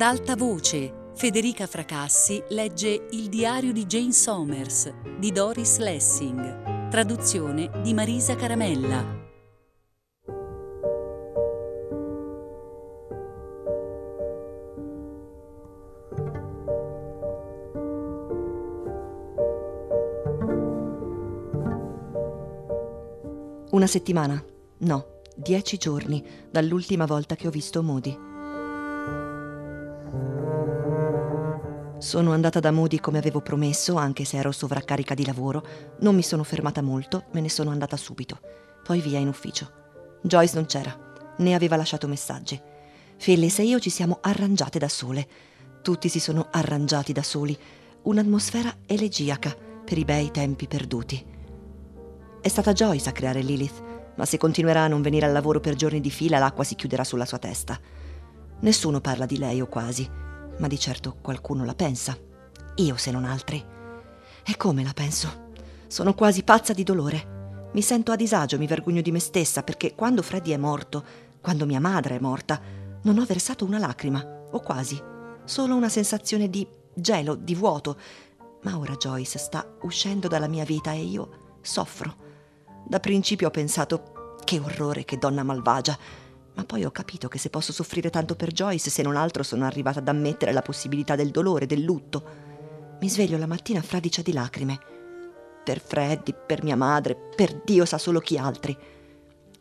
Ad alta voce, Federica Fracassi legge Il diario di Jane Somers di Doris Lessing, traduzione di Marisa Caramella. Una settimana? No, dieci giorni dall'ultima volta che ho visto Modi. Sono andata da Modi come avevo promesso, anche se ero sovraccarica di lavoro. Non mi sono fermata molto, me ne sono andata subito. Poi via in ufficio. Joyce non c'era, né aveva lasciato messaggi. Phyllis e io ci siamo arrangiate da sole. Tutti si sono arrangiati da soli. Un'atmosfera elegiaca per i bei tempi perduti. È stata Joyce a creare Lilith, ma se continuerà a non venire al lavoro per giorni di fila, l'acqua si chiuderà sulla sua testa. Nessuno parla di lei o quasi, ma di certo qualcuno la pensa. Io se non altri. E come la penso? Sono quasi pazza di dolore. Mi sento a disagio, mi vergogno di me stessa, perché quando Freddy è morto, quando mia madre è morta, non ho versato una lacrima, o quasi. Solo una sensazione di gelo, di vuoto. Ma ora Joyce sta uscendo dalla mia vita e io soffro. Da principio ho pensato che orrore, che donna malvagia, ma poi ho capito che se posso soffrire tanto per Joyce, se non altro sono arrivata ad ammettere la possibilità del dolore, del lutto. Mi sveglio la mattina fradicia di lacrime. Per Freddy, per mia madre, per Dio sa solo chi altri.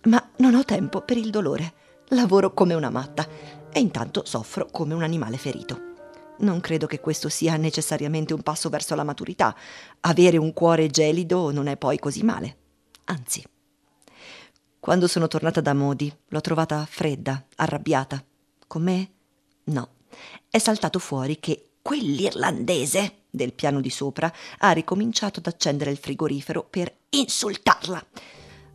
Ma non ho tempo per il dolore. Lavoro come una matta e intanto soffro come un animale ferito. Non credo che questo sia necessariamente un passo verso la maturità. Avere un cuore gelido non è poi così male. Anzi, quando sono tornata da Modi, l'ho trovata fredda, arrabbiata. Con me? No. È saltato fuori che quell'irlandese del piano di sopra ha ricominciato ad accendere il frigorifero per insultarla.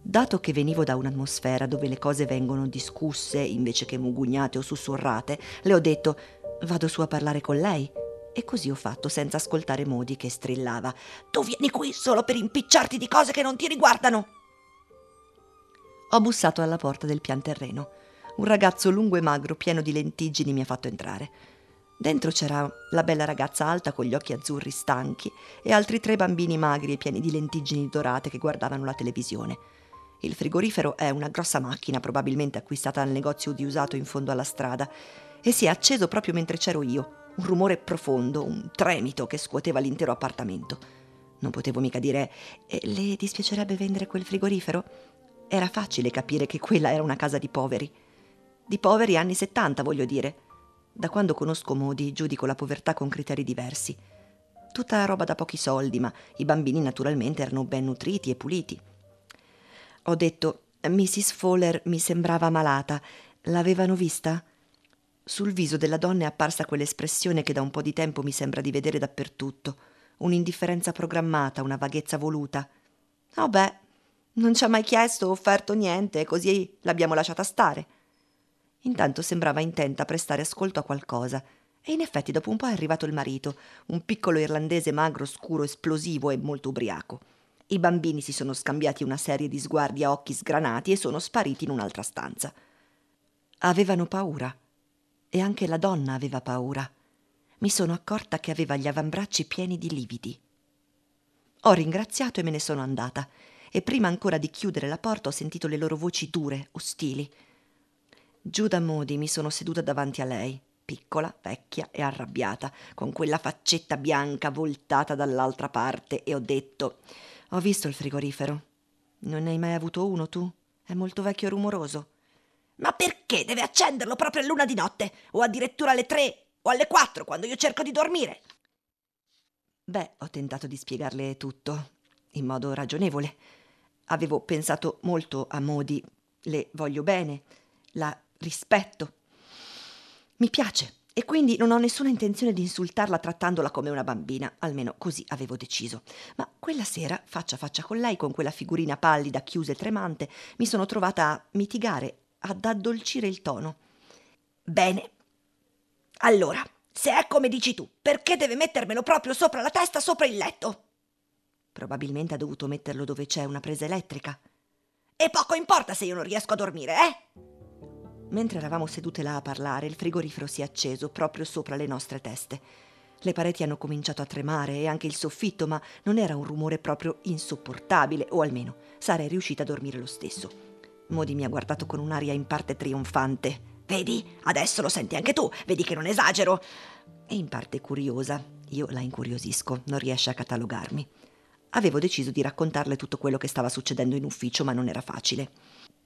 Dato che venivo da un'atmosfera dove le cose vengono discusse invece che mugugnate o sussurrate, le ho detto vado su a parlare con lei. E così ho fatto senza ascoltare Modi che strillava. Tu vieni qui solo per impicciarti di cose che non ti riguardano. Ho bussato alla porta del pian terreno. Un ragazzo lungo e magro, pieno di lentiggini, mi ha fatto entrare. Dentro c'era la bella ragazza alta con gli occhi azzurri stanchi e altri tre bambini magri e pieni di lentiggini dorate che guardavano la televisione. Il frigorifero è una grossa macchina, probabilmente acquistata al negozio di usato in fondo alla strada, e si è acceso proprio mentre c'ero io, un rumore profondo, un tremito che scuoteva l'intero appartamento. Non potevo mica dire le dispiacerebbe vendere quel frigorifero? Era facile capire che quella era una casa di poveri. Di poveri anni 70, voglio dire. Da quando conosco Modi giudico la povertà con criteri diversi. Tutta roba da pochi soldi, ma i bambini naturalmente erano ben nutriti e puliti. Ho detto, Mrs. Fowler mi sembrava malata. L'avevano vista? Sul viso della donna è apparsa quell'espressione che da un po' di tempo mi sembra di vedere dappertutto. Un'indifferenza programmata, una vaghezza voluta. Oh beh, non ci ha mai chiesto o offerto niente, così l'abbiamo lasciata stare. Intanto sembrava intenta a prestare ascolto a qualcosa. E in effetti dopo un po' è arrivato il marito, un piccolo irlandese magro, scuro, esplosivo e molto ubriaco. I bambini si sono scambiati una serie di sguardi a occhi sgranati e sono spariti in un'altra stanza. Avevano paura e anche la donna aveva paura. Mi sono accorta che aveva gli avambracci pieni di lividi. Ho ringraziato e me ne sono andata, e prima ancora di chiudere la porta ho sentito le loro voci dure, ostili. Giù da Modi mi sono seduta davanti a lei, piccola, vecchia e arrabbiata, con quella faccetta bianca voltata dall'altra parte, e ho detto Ho visto il frigorifero. Non ne hai mai avuto uno tu? È molto vecchio e rumoroso. Ma perché deve accenderlo proprio a luna di notte? O addirittura alle tre o alle quattro, quando io cerco di dormire? Beh, ho tentato di spiegarle tutto, in modo ragionevole. Avevo pensato molto a Modi, le voglio bene, la rispetto. Mi piace e quindi non ho nessuna intenzione di insultarla trattandola come una bambina, almeno così avevo deciso. Ma quella sera, faccia a faccia con lei, con quella figurina pallida, chiusa e tremante, mi sono trovata a mitigare ad addolcire il tono. Bene. Allora, se è come dici tu, perché deve mettermelo proprio sopra la testa, sopra il letto? Probabilmente ha dovuto metterlo dove c'è una presa elettrica. E poco importa se io non riesco a dormire, eh? Mentre eravamo sedute là a parlare, il frigorifero si è acceso proprio sopra le nostre teste. Le pareti hanno cominciato a tremare e anche il soffitto, ma non era un rumore proprio insopportabile, o almeno sarei riuscita a dormire lo stesso. Modi mi ha guardato con un'aria in parte trionfante. Vedi? Adesso lo senti anche tu, vedi che non esagero. E in parte curiosa. Io la incuriosisco, non riesce a catalogarmi. Avevo deciso di raccontarle tutto quello che stava succedendo in ufficio, ma non era facile.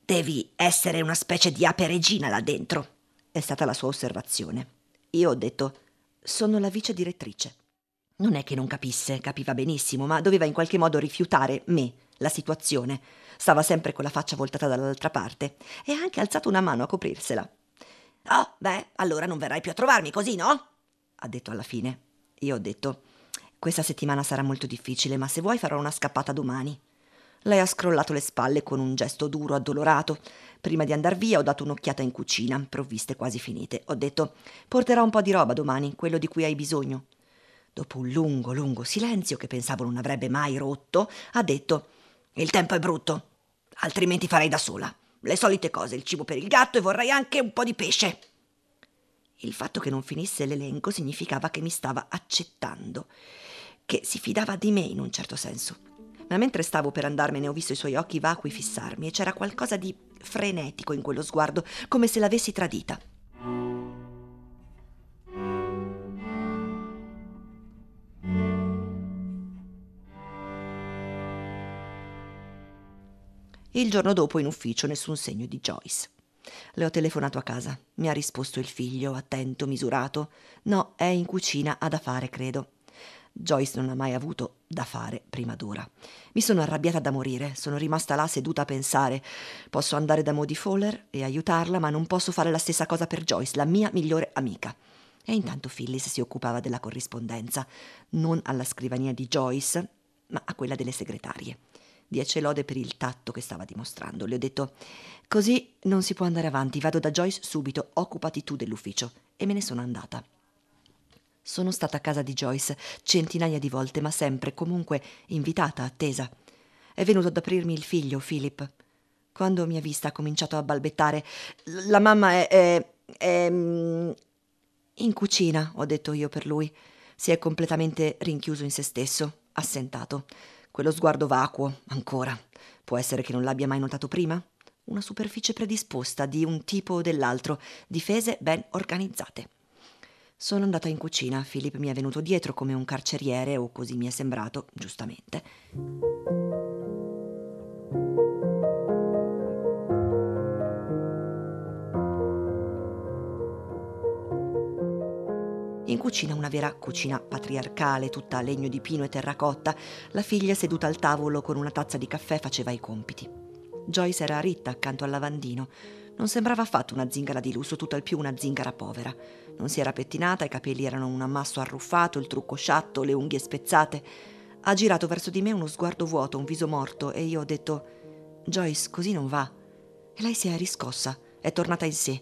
Devi essere una specie di ape regina là dentro, è stata la sua osservazione. Io ho detto, sono la vice direttrice. Non è che non capisse, capiva benissimo, ma doveva in qualche modo rifiutare me, la situazione. Stava sempre con la faccia voltata dall'altra parte e ha anche alzato una mano a coprirsela. Oh, beh, allora non verrai più a trovarmi così, no? ha detto alla fine. Io ho detto, questa settimana sarà molto difficile, ma se vuoi farò una scappata domani. Lei ha scrollato le spalle con un gesto duro, addolorato. Prima di andar via ho dato un'occhiata in cucina, provviste quasi finite. Ho detto: Porterò un po' di roba domani, quello di cui hai bisogno. Dopo un lungo, lungo silenzio, che pensavo non avrebbe mai rotto, ha detto: Il tempo è brutto, altrimenti farei da sola. Le solite cose, il cibo per il gatto e vorrei anche un po' di pesce. Il fatto che non finisse l'elenco significava che mi stava accettando, che si fidava di me in un certo senso ma mentre stavo per andarmene ho visto i suoi occhi vacui fissarmi e c'era qualcosa di frenetico in quello sguardo, come se l'avessi tradita. Il giorno dopo in ufficio nessun segno di Joyce. Le ho telefonato a casa. Mi ha risposto il figlio, attento, misurato. No, è in cucina, ha da fare, credo. Joyce non ha mai avuto da fare prima d'ora. Mi sono arrabbiata da morire, sono rimasta là seduta a pensare. Posso andare da Modi Fowler e aiutarla, ma non posso fare la stessa cosa per Joyce, la mia migliore amica. E intanto Phyllis si occupava della corrispondenza, non alla scrivania di Joyce, ma a quella delle segretarie. Diece lode per il tatto che stava dimostrando. Le ho detto: Così non si può andare avanti, vado da Joyce subito, occupati tu dell'ufficio. E me ne sono andata. Sono stata a casa di Joyce centinaia di volte, ma sempre, comunque, invitata, attesa. È venuto ad aprirmi il figlio, Philip. Quando mi ha vista ha cominciato a balbettare. La mamma è, è, è... Mm, in cucina, ho detto io per lui. Si è completamente rinchiuso in se stesso, assentato. Quello sguardo vacuo, ancora. Può essere che non l'abbia mai notato prima? Una superficie predisposta di un tipo o dell'altro, difese ben organizzate. Sono andata in cucina, Philip mi è venuto dietro come un carceriere, o così mi è sembrato, giustamente. Cucina una vera cucina patriarcale, tutta a legno di pino e terracotta, la figlia seduta al tavolo con una tazza di caffè faceva i compiti. Joyce era ritta accanto al lavandino. Non sembrava affatto una zingara di lusso, tutt'al più una zingara povera. Non si era pettinata, i capelli erano un ammasso arruffato, il trucco sciatto, le unghie spezzate. Ha girato verso di me uno sguardo vuoto, un viso morto, e io ho detto: Joyce, così non va. E lei si è riscossa, è tornata in sé.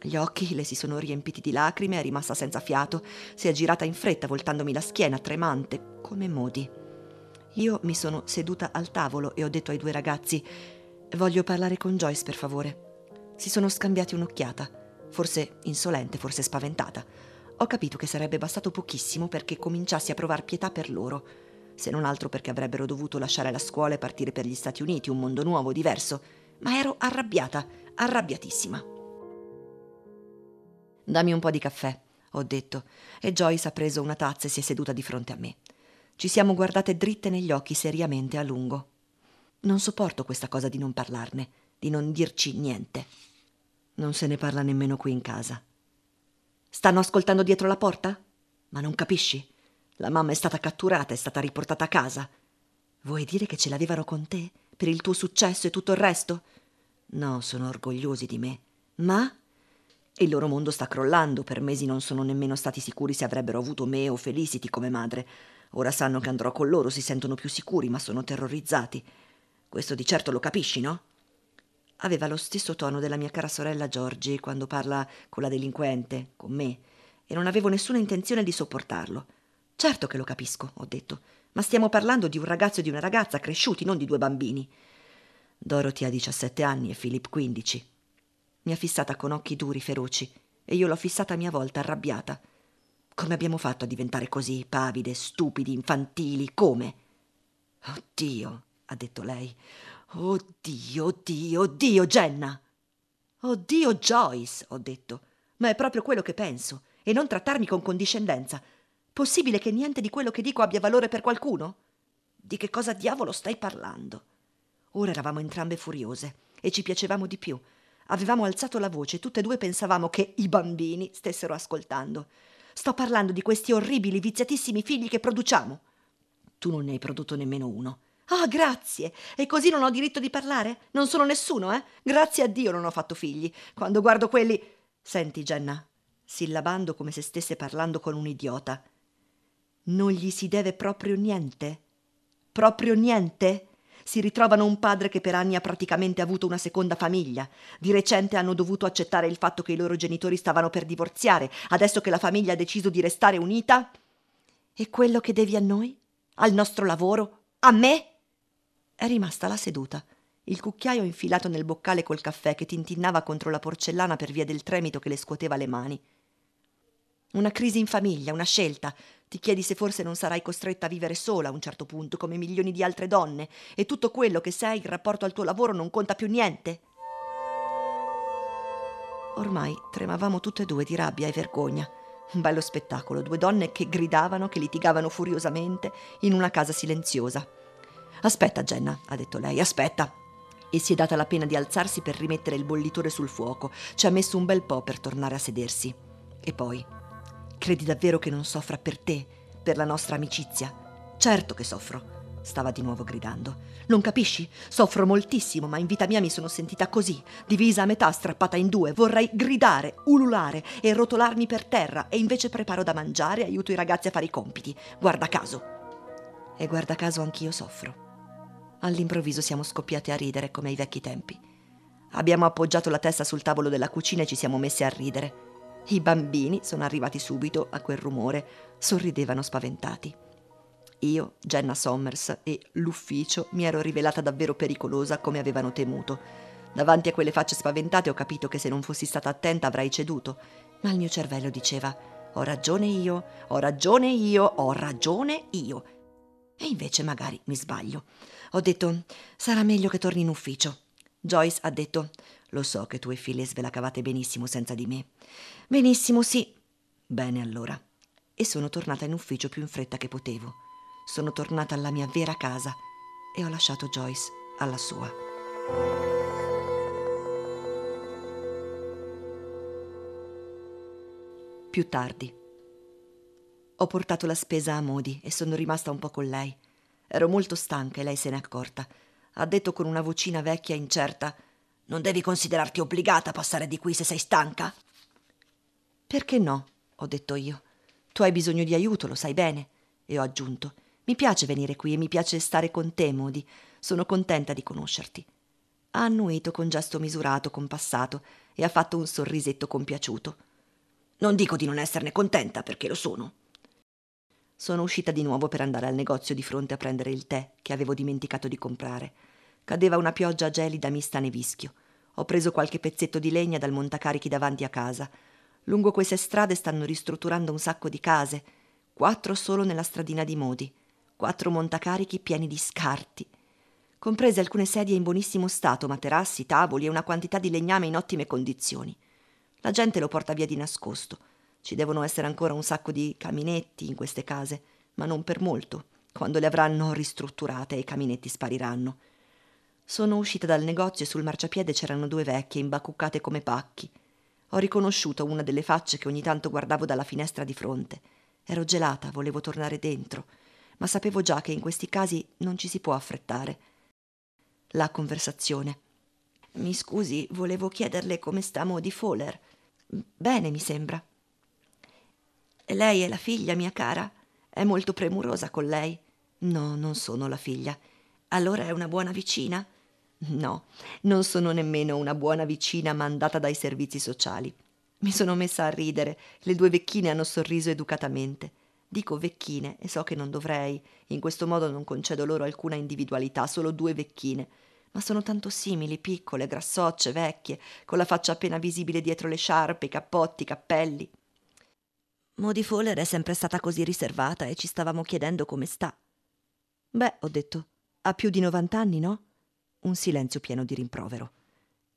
Gli occhi le si sono riempiti di lacrime, è rimasta senza fiato, si è girata in fretta, voltandomi la schiena, tremante, come Modi. Io mi sono seduta al tavolo e ho detto ai due ragazzi: Voglio parlare con Joyce, per favore. Si sono scambiati un'occhiata, forse insolente, forse spaventata. Ho capito che sarebbe bastato pochissimo perché cominciassi a provar pietà per loro, se non altro perché avrebbero dovuto lasciare la scuola e partire per gli Stati Uniti, un mondo nuovo, diverso. Ma ero arrabbiata, arrabbiatissima. Dammi un po' di caffè, ho detto, e Joyce ha preso una tazza e si è seduta di fronte a me. Ci siamo guardate dritte negli occhi seriamente a lungo. Non sopporto questa cosa di non parlarne, di non dirci niente. Non se ne parla nemmeno qui in casa. Stanno ascoltando dietro la porta? Ma non capisci? La mamma è stata catturata, è stata riportata a casa. Vuoi dire che ce l'avevano con te? Per il tuo successo e tutto il resto? No, sono orgogliosi di me. Ma? Il loro mondo sta crollando, per mesi non sono nemmeno stati sicuri se avrebbero avuto me o Felicity come madre. Ora sanno che andrò con loro, si sentono più sicuri, ma sono terrorizzati. Questo di certo lo capisci, no? Aveva lo stesso tono della mia cara sorella Giorgi quando parla con la delinquente, con me, e non avevo nessuna intenzione di sopportarlo. Certo che lo capisco, ho detto, ma stiamo parlando di un ragazzo e di una ragazza cresciuti, non di due bambini. Dorothy ha 17 anni e Philip 15. Mi ha fissata con occhi duri, feroci, e io l'ho fissata a mia volta, arrabbiata. Come abbiamo fatto a diventare così pavide, stupidi, infantili? Come? Oddio, ha detto lei. Oddio, oddio, oddio, Jenna. Oddio, Joyce, ho detto. Ma è proprio quello che penso. E non trattarmi con condiscendenza. Possibile che niente di quello che dico abbia valore per qualcuno? Di che cosa diavolo stai parlando? Ora eravamo entrambe furiose e ci piacevamo di più. Avevamo alzato la voce e tutte e due pensavamo che i bambini stessero ascoltando. Sto parlando di questi orribili, viziatissimi figli che produciamo. Tu non ne hai prodotto nemmeno uno. Ah, grazie! E così non ho diritto di parlare? Non sono nessuno, eh? Grazie a Dio non ho fatto figli. Quando guardo quelli. Senti, Jenna, sillabando come se stesse parlando con un idiota. Non gli si deve proprio niente? Proprio niente? Si ritrovano un padre che per anni ha praticamente avuto una seconda famiglia. Di recente hanno dovuto accettare il fatto che i loro genitori stavano per divorziare, adesso che la famiglia ha deciso di restare unita. E quello che devi a noi? Al nostro lavoro? A me? È rimasta là seduta, il cucchiaio infilato nel boccale col caffè che tintinnava contro la porcellana per via del tremito che le scuoteva le mani. Una crisi in famiglia, una scelta, ti chiedi se forse non sarai costretta a vivere sola a un certo punto, come milioni di altre donne, e tutto quello che sei in rapporto al tuo lavoro non conta più niente. Ormai tremavamo tutte e due di rabbia e vergogna. Un bello spettacolo, due donne che gridavano, che litigavano furiosamente in una casa silenziosa. Aspetta, Jenna, ha detto lei, aspetta. E si è data la pena di alzarsi per rimettere il bollitore sul fuoco. Ci ha messo un bel po' per tornare a sedersi. E poi Credi davvero che non soffra per te, per la nostra amicizia? Certo che soffro, stava di nuovo gridando. Non capisci? Soffro moltissimo, ma in vita mia mi sono sentita così, divisa a metà, strappata in due. Vorrei gridare, ululare e rotolarmi per terra, e invece preparo da mangiare e aiuto i ragazzi a fare i compiti. Guarda caso. E guarda caso anch'io soffro. All'improvviso siamo scoppiati a ridere come ai vecchi tempi. Abbiamo appoggiato la testa sul tavolo della cucina e ci siamo messi a ridere. I bambini sono arrivati subito a quel rumore, sorridevano spaventati. Io, Jenna Sommers e l'ufficio mi ero rivelata davvero pericolosa come avevano temuto. Davanti a quelle facce spaventate ho capito che se non fossi stata attenta avrei ceduto, ma il mio cervello diceva ho ragione io, ho ragione io, ho ragione io. E invece magari mi sbaglio. Ho detto sarà meglio che torni in ufficio. Joyce ha detto lo so che tu e Phyllis ve la cavate benissimo senza di me. Benissimo, sì. Bene allora. E sono tornata in ufficio più in fretta che potevo. Sono tornata alla mia vera casa e ho lasciato Joyce alla sua. Più tardi. Ho portato la spesa a Modi e sono rimasta un po' con lei. Ero molto stanca e lei se n'è accorta. Ha detto con una vocina vecchia e incerta non devi considerarti obbligata a passare di qui se sei stanca? Perché no? ho detto io. Tu hai bisogno di aiuto, lo sai bene. E ho aggiunto. Mi piace venire qui e mi piace stare con te, Modi. Sono contenta di conoscerti. Ha annuito con gesto misurato, compassato, e ha fatto un sorrisetto compiaciuto. Non dico di non esserne contenta, perché lo sono. Sono uscita di nuovo per andare al negozio di fronte a prendere il tè che avevo dimenticato di comprare. Cadeva una pioggia gelida mista a nevischio. Ho preso qualche pezzetto di legna dal montacarichi davanti a casa. Lungo queste strade stanno ristrutturando un sacco di case, quattro solo nella stradina di Modi, quattro montacarichi pieni di scarti, comprese alcune sedie in buonissimo stato, materassi, tavoli e una quantità di legname in ottime condizioni. La gente lo porta via di nascosto. Ci devono essere ancora un sacco di caminetti in queste case, ma non per molto. Quando le avranno ristrutturate i caminetti spariranno. Sono uscita dal negozio e sul marciapiede c'erano due vecchie imbacuccate come pacchi. Ho riconosciuto una delle facce che ogni tanto guardavo dalla finestra di fronte. Ero gelata, volevo tornare dentro, ma sapevo già che in questi casi non ci si può affrettare. La conversazione. Mi scusi, volevo chiederle come sta Modi Fowler. Bene, mi sembra. Lei è la figlia, mia cara? È molto premurosa con lei? No, non sono la figlia. Allora è una buona vicina? No, non sono nemmeno una buona vicina mandata dai servizi sociali. Mi sono messa a ridere. Le due vecchine hanno sorriso educatamente. Dico vecchine e so che non dovrei. In questo modo non concedo loro alcuna individualità, solo due vecchine. ma sono tanto simili, piccole, grassocce, vecchie, con la faccia appena visibile dietro le sciarpe, i cappotti, i cappelli. Modi Fowler è sempre stata così riservata e ci stavamo chiedendo come sta. Beh, ho detto, ha più di 90 anni, no? Un silenzio pieno di rimprovero.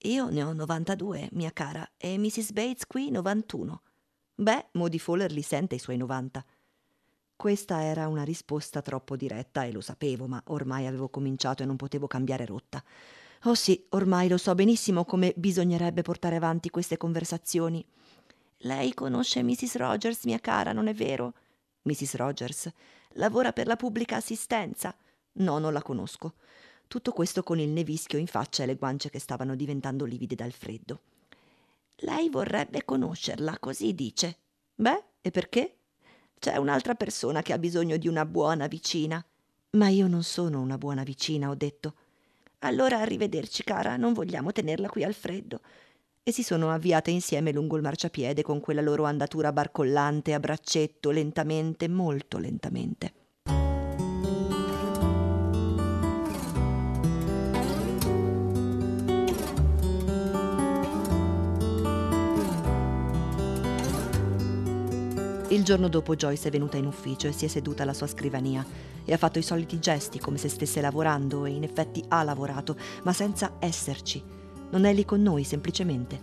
Io ne ho 92, mia cara, e Mrs. Bates qui 91. Beh, Modi Fowler li sente i suoi 90. Questa era una risposta troppo diretta e lo sapevo, ma ormai avevo cominciato e non potevo cambiare rotta. Oh sì, ormai lo so benissimo come bisognerebbe portare avanti queste conversazioni. Lei conosce Mrs. Rogers, mia cara, non è vero? Mrs. Rogers lavora per la pubblica assistenza. No, non la conosco. Tutto questo con il nevischio in faccia e le guance che stavano diventando livide dal freddo. Lei vorrebbe conoscerla, così dice. Beh, e perché? C'è un'altra persona che ha bisogno di una buona vicina. Ma io non sono una buona vicina, ho detto. Allora arrivederci, cara, non vogliamo tenerla qui al freddo. E si sono avviate insieme lungo il marciapiede con quella loro andatura barcollante a braccetto, lentamente, molto lentamente. Il giorno dopo Joyce è venuta in ufficio e si è seduta alla sua scrivania e ha fatto i soliti gesti come se stesse lavorando e in effetti ha lavorato, ma senza esserci. Non è lì con noi semplicemente.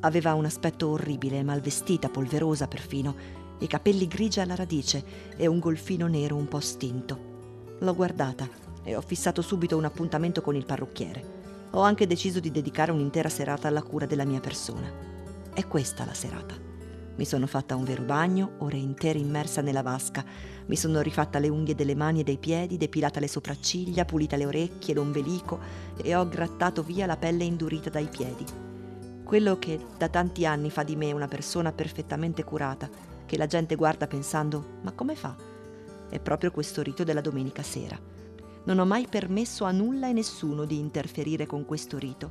Aveva un aspetto orribile, mal vestita, polverosa perfino, i capelli grigi alla radice e un golfino nero un po' stinto. L'ho guardata e ho fissato subito un appuntamento con il parrucchiere. Ho anche deciso di dedicare un'intera serata alla cura della mia persona. È questa la serata. Mi sono fatta un vero bagno, ore intere immersa nella vasca. Mi sono rifatta le unghie delle mani e dei piedi, depilata le sopracciglia, pulita le orecchie, l'ombelico e ho grattato via la pelle indurita dai piedi. Quello che da tanti anni fa di me una persona perfettamente curata, che la gente guarda pensando ma come fa? È proprio questo rito della domenica sera. Non ho mai permesso a nulla e nessuno di interferire con questo rito.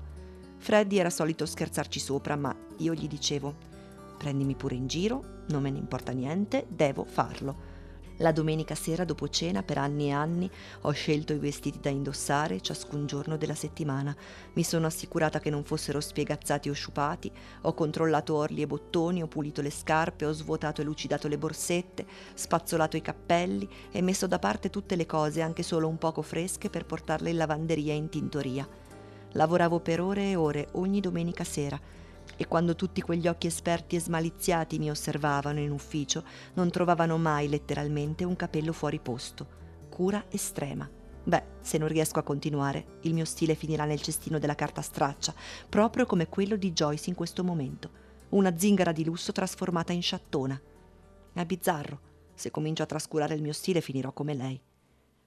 Freddy era solito scherzarci sopra, ma io gli dicevo Prendimi pure in giro, non me ne importa niente, devo farlo. La domenica sera dopo cena, per anni e anni, ho scelto i vestiti da indossare ciascun giorno della settimana. Mi sono assicurata che non fossero spiegazzati o sciupati, ho controllato orli e bottoni, ho pulito le scarpe, ho svuotato e lucidato le borsette, spazzolato i cappelli e messo da parte tutte le cose, anche solo un poco fresche, per portarle in lavanderia e in tintoria. Lavoravo per ore e ore ogni domenica sera e quando tutti quegli occhi esperti e smaliziati mi osservavano in ufficio, non trovavano mai letteralmente un capello fuori posto. Cura estrema. Beh, se non riesco a continuare, il mio stile finirà nel cestino della carta straccia, proprio come quello di Joyce in questo momento. Una zingara di lusso trasformata in sciattona. È bizzarro. Se comincio a trascurare il mio stile finirò come lei.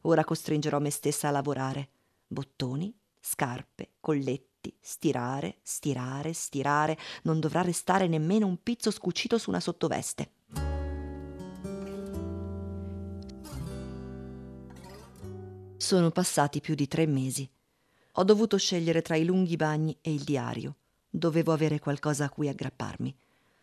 Ora costringerò me stessa a lavorare. Bottoni, scarpe, colletti stirare, stirare, stirare, non dovrà restare nemmeno un pizzo scucito su una sottoveste. Sono passati più di tre mesi. Ho dovuto scegliere tra i lunghi bagni e il diario. Dovevo avere qualcosa a cui aggrapparmi.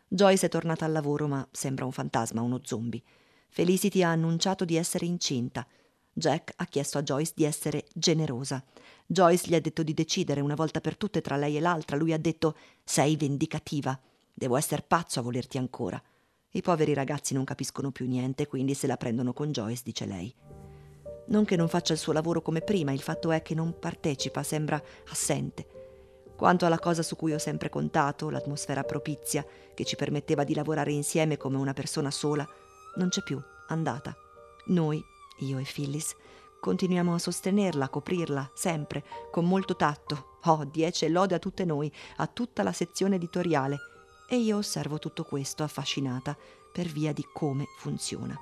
Joyce è tornata al lavoro, ma sembra un fantasma, uno zombie. Felicity ha annunciato di essere incinta. Jack ha chiesto a Joyce di essere generosa. Joyce gli ha detto di decidere una volta per tutte tra lei e l'altra. Lui ha detto: Sei vendicativa. Devo essere pazzo a volerti ancora. I poveri ragazzi non capiscono più niente, quindi se la prendono con Joyce, dice lei. Non che non faccia il suo lavoro come prima, il fatto è che non partecipa, sembra assente. Quanto alla cosa su cui ho sempre contato, l'atmosfera propizia, che ci permetteva di lavorare insieme come una persona sola, non c'è più, andata. Noi, io e Phyllis, Continuiamo a sostenerla, a coprirla, sempre, con molto tatto. Oh, dieci lode a tutte noi, a tutta la sezione editoriale. E io osservo tutto questo affascinata per via di come funziona.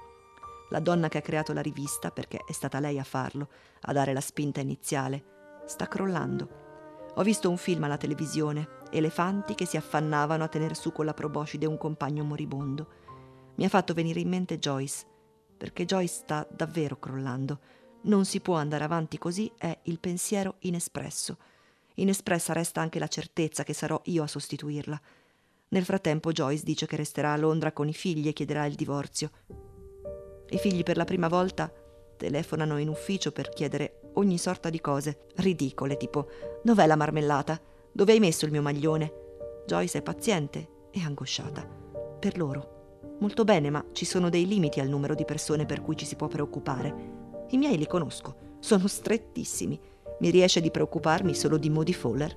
La donna che ha creato la rivista, perché è stata lei a farlo, a dare la spinta iniziale, sta crollando. Ho visto un film alla televisione, elefanti che si affannavano a tener su con la proboscide un compagno moribondo. Mi ha fatto venire in mente Joyce, perché Joyce sta davvero crollando non si può andare avanti così è il pensiero inespresso. Inespressa resta anche la certezza che sarò io a sostituirla. Nel frattempo Joyce dice che resterà a Londra con i figli e chiederà il divorzio. I figli per la prima volta telefonano in ufficio per chiedere ogni sorta di cose ridicole, tipo dov'è la marmellata? Dove hai messo il mio maglione? Joyce è paziente e angosciata. Per loro. Molto bene, ma ci sono dei limiti al numero di persone per cui ci si può preoccupare. I miei li conosco, sono strettissimi. Mi riesce di preoccuparmi solo di Modi Fowler.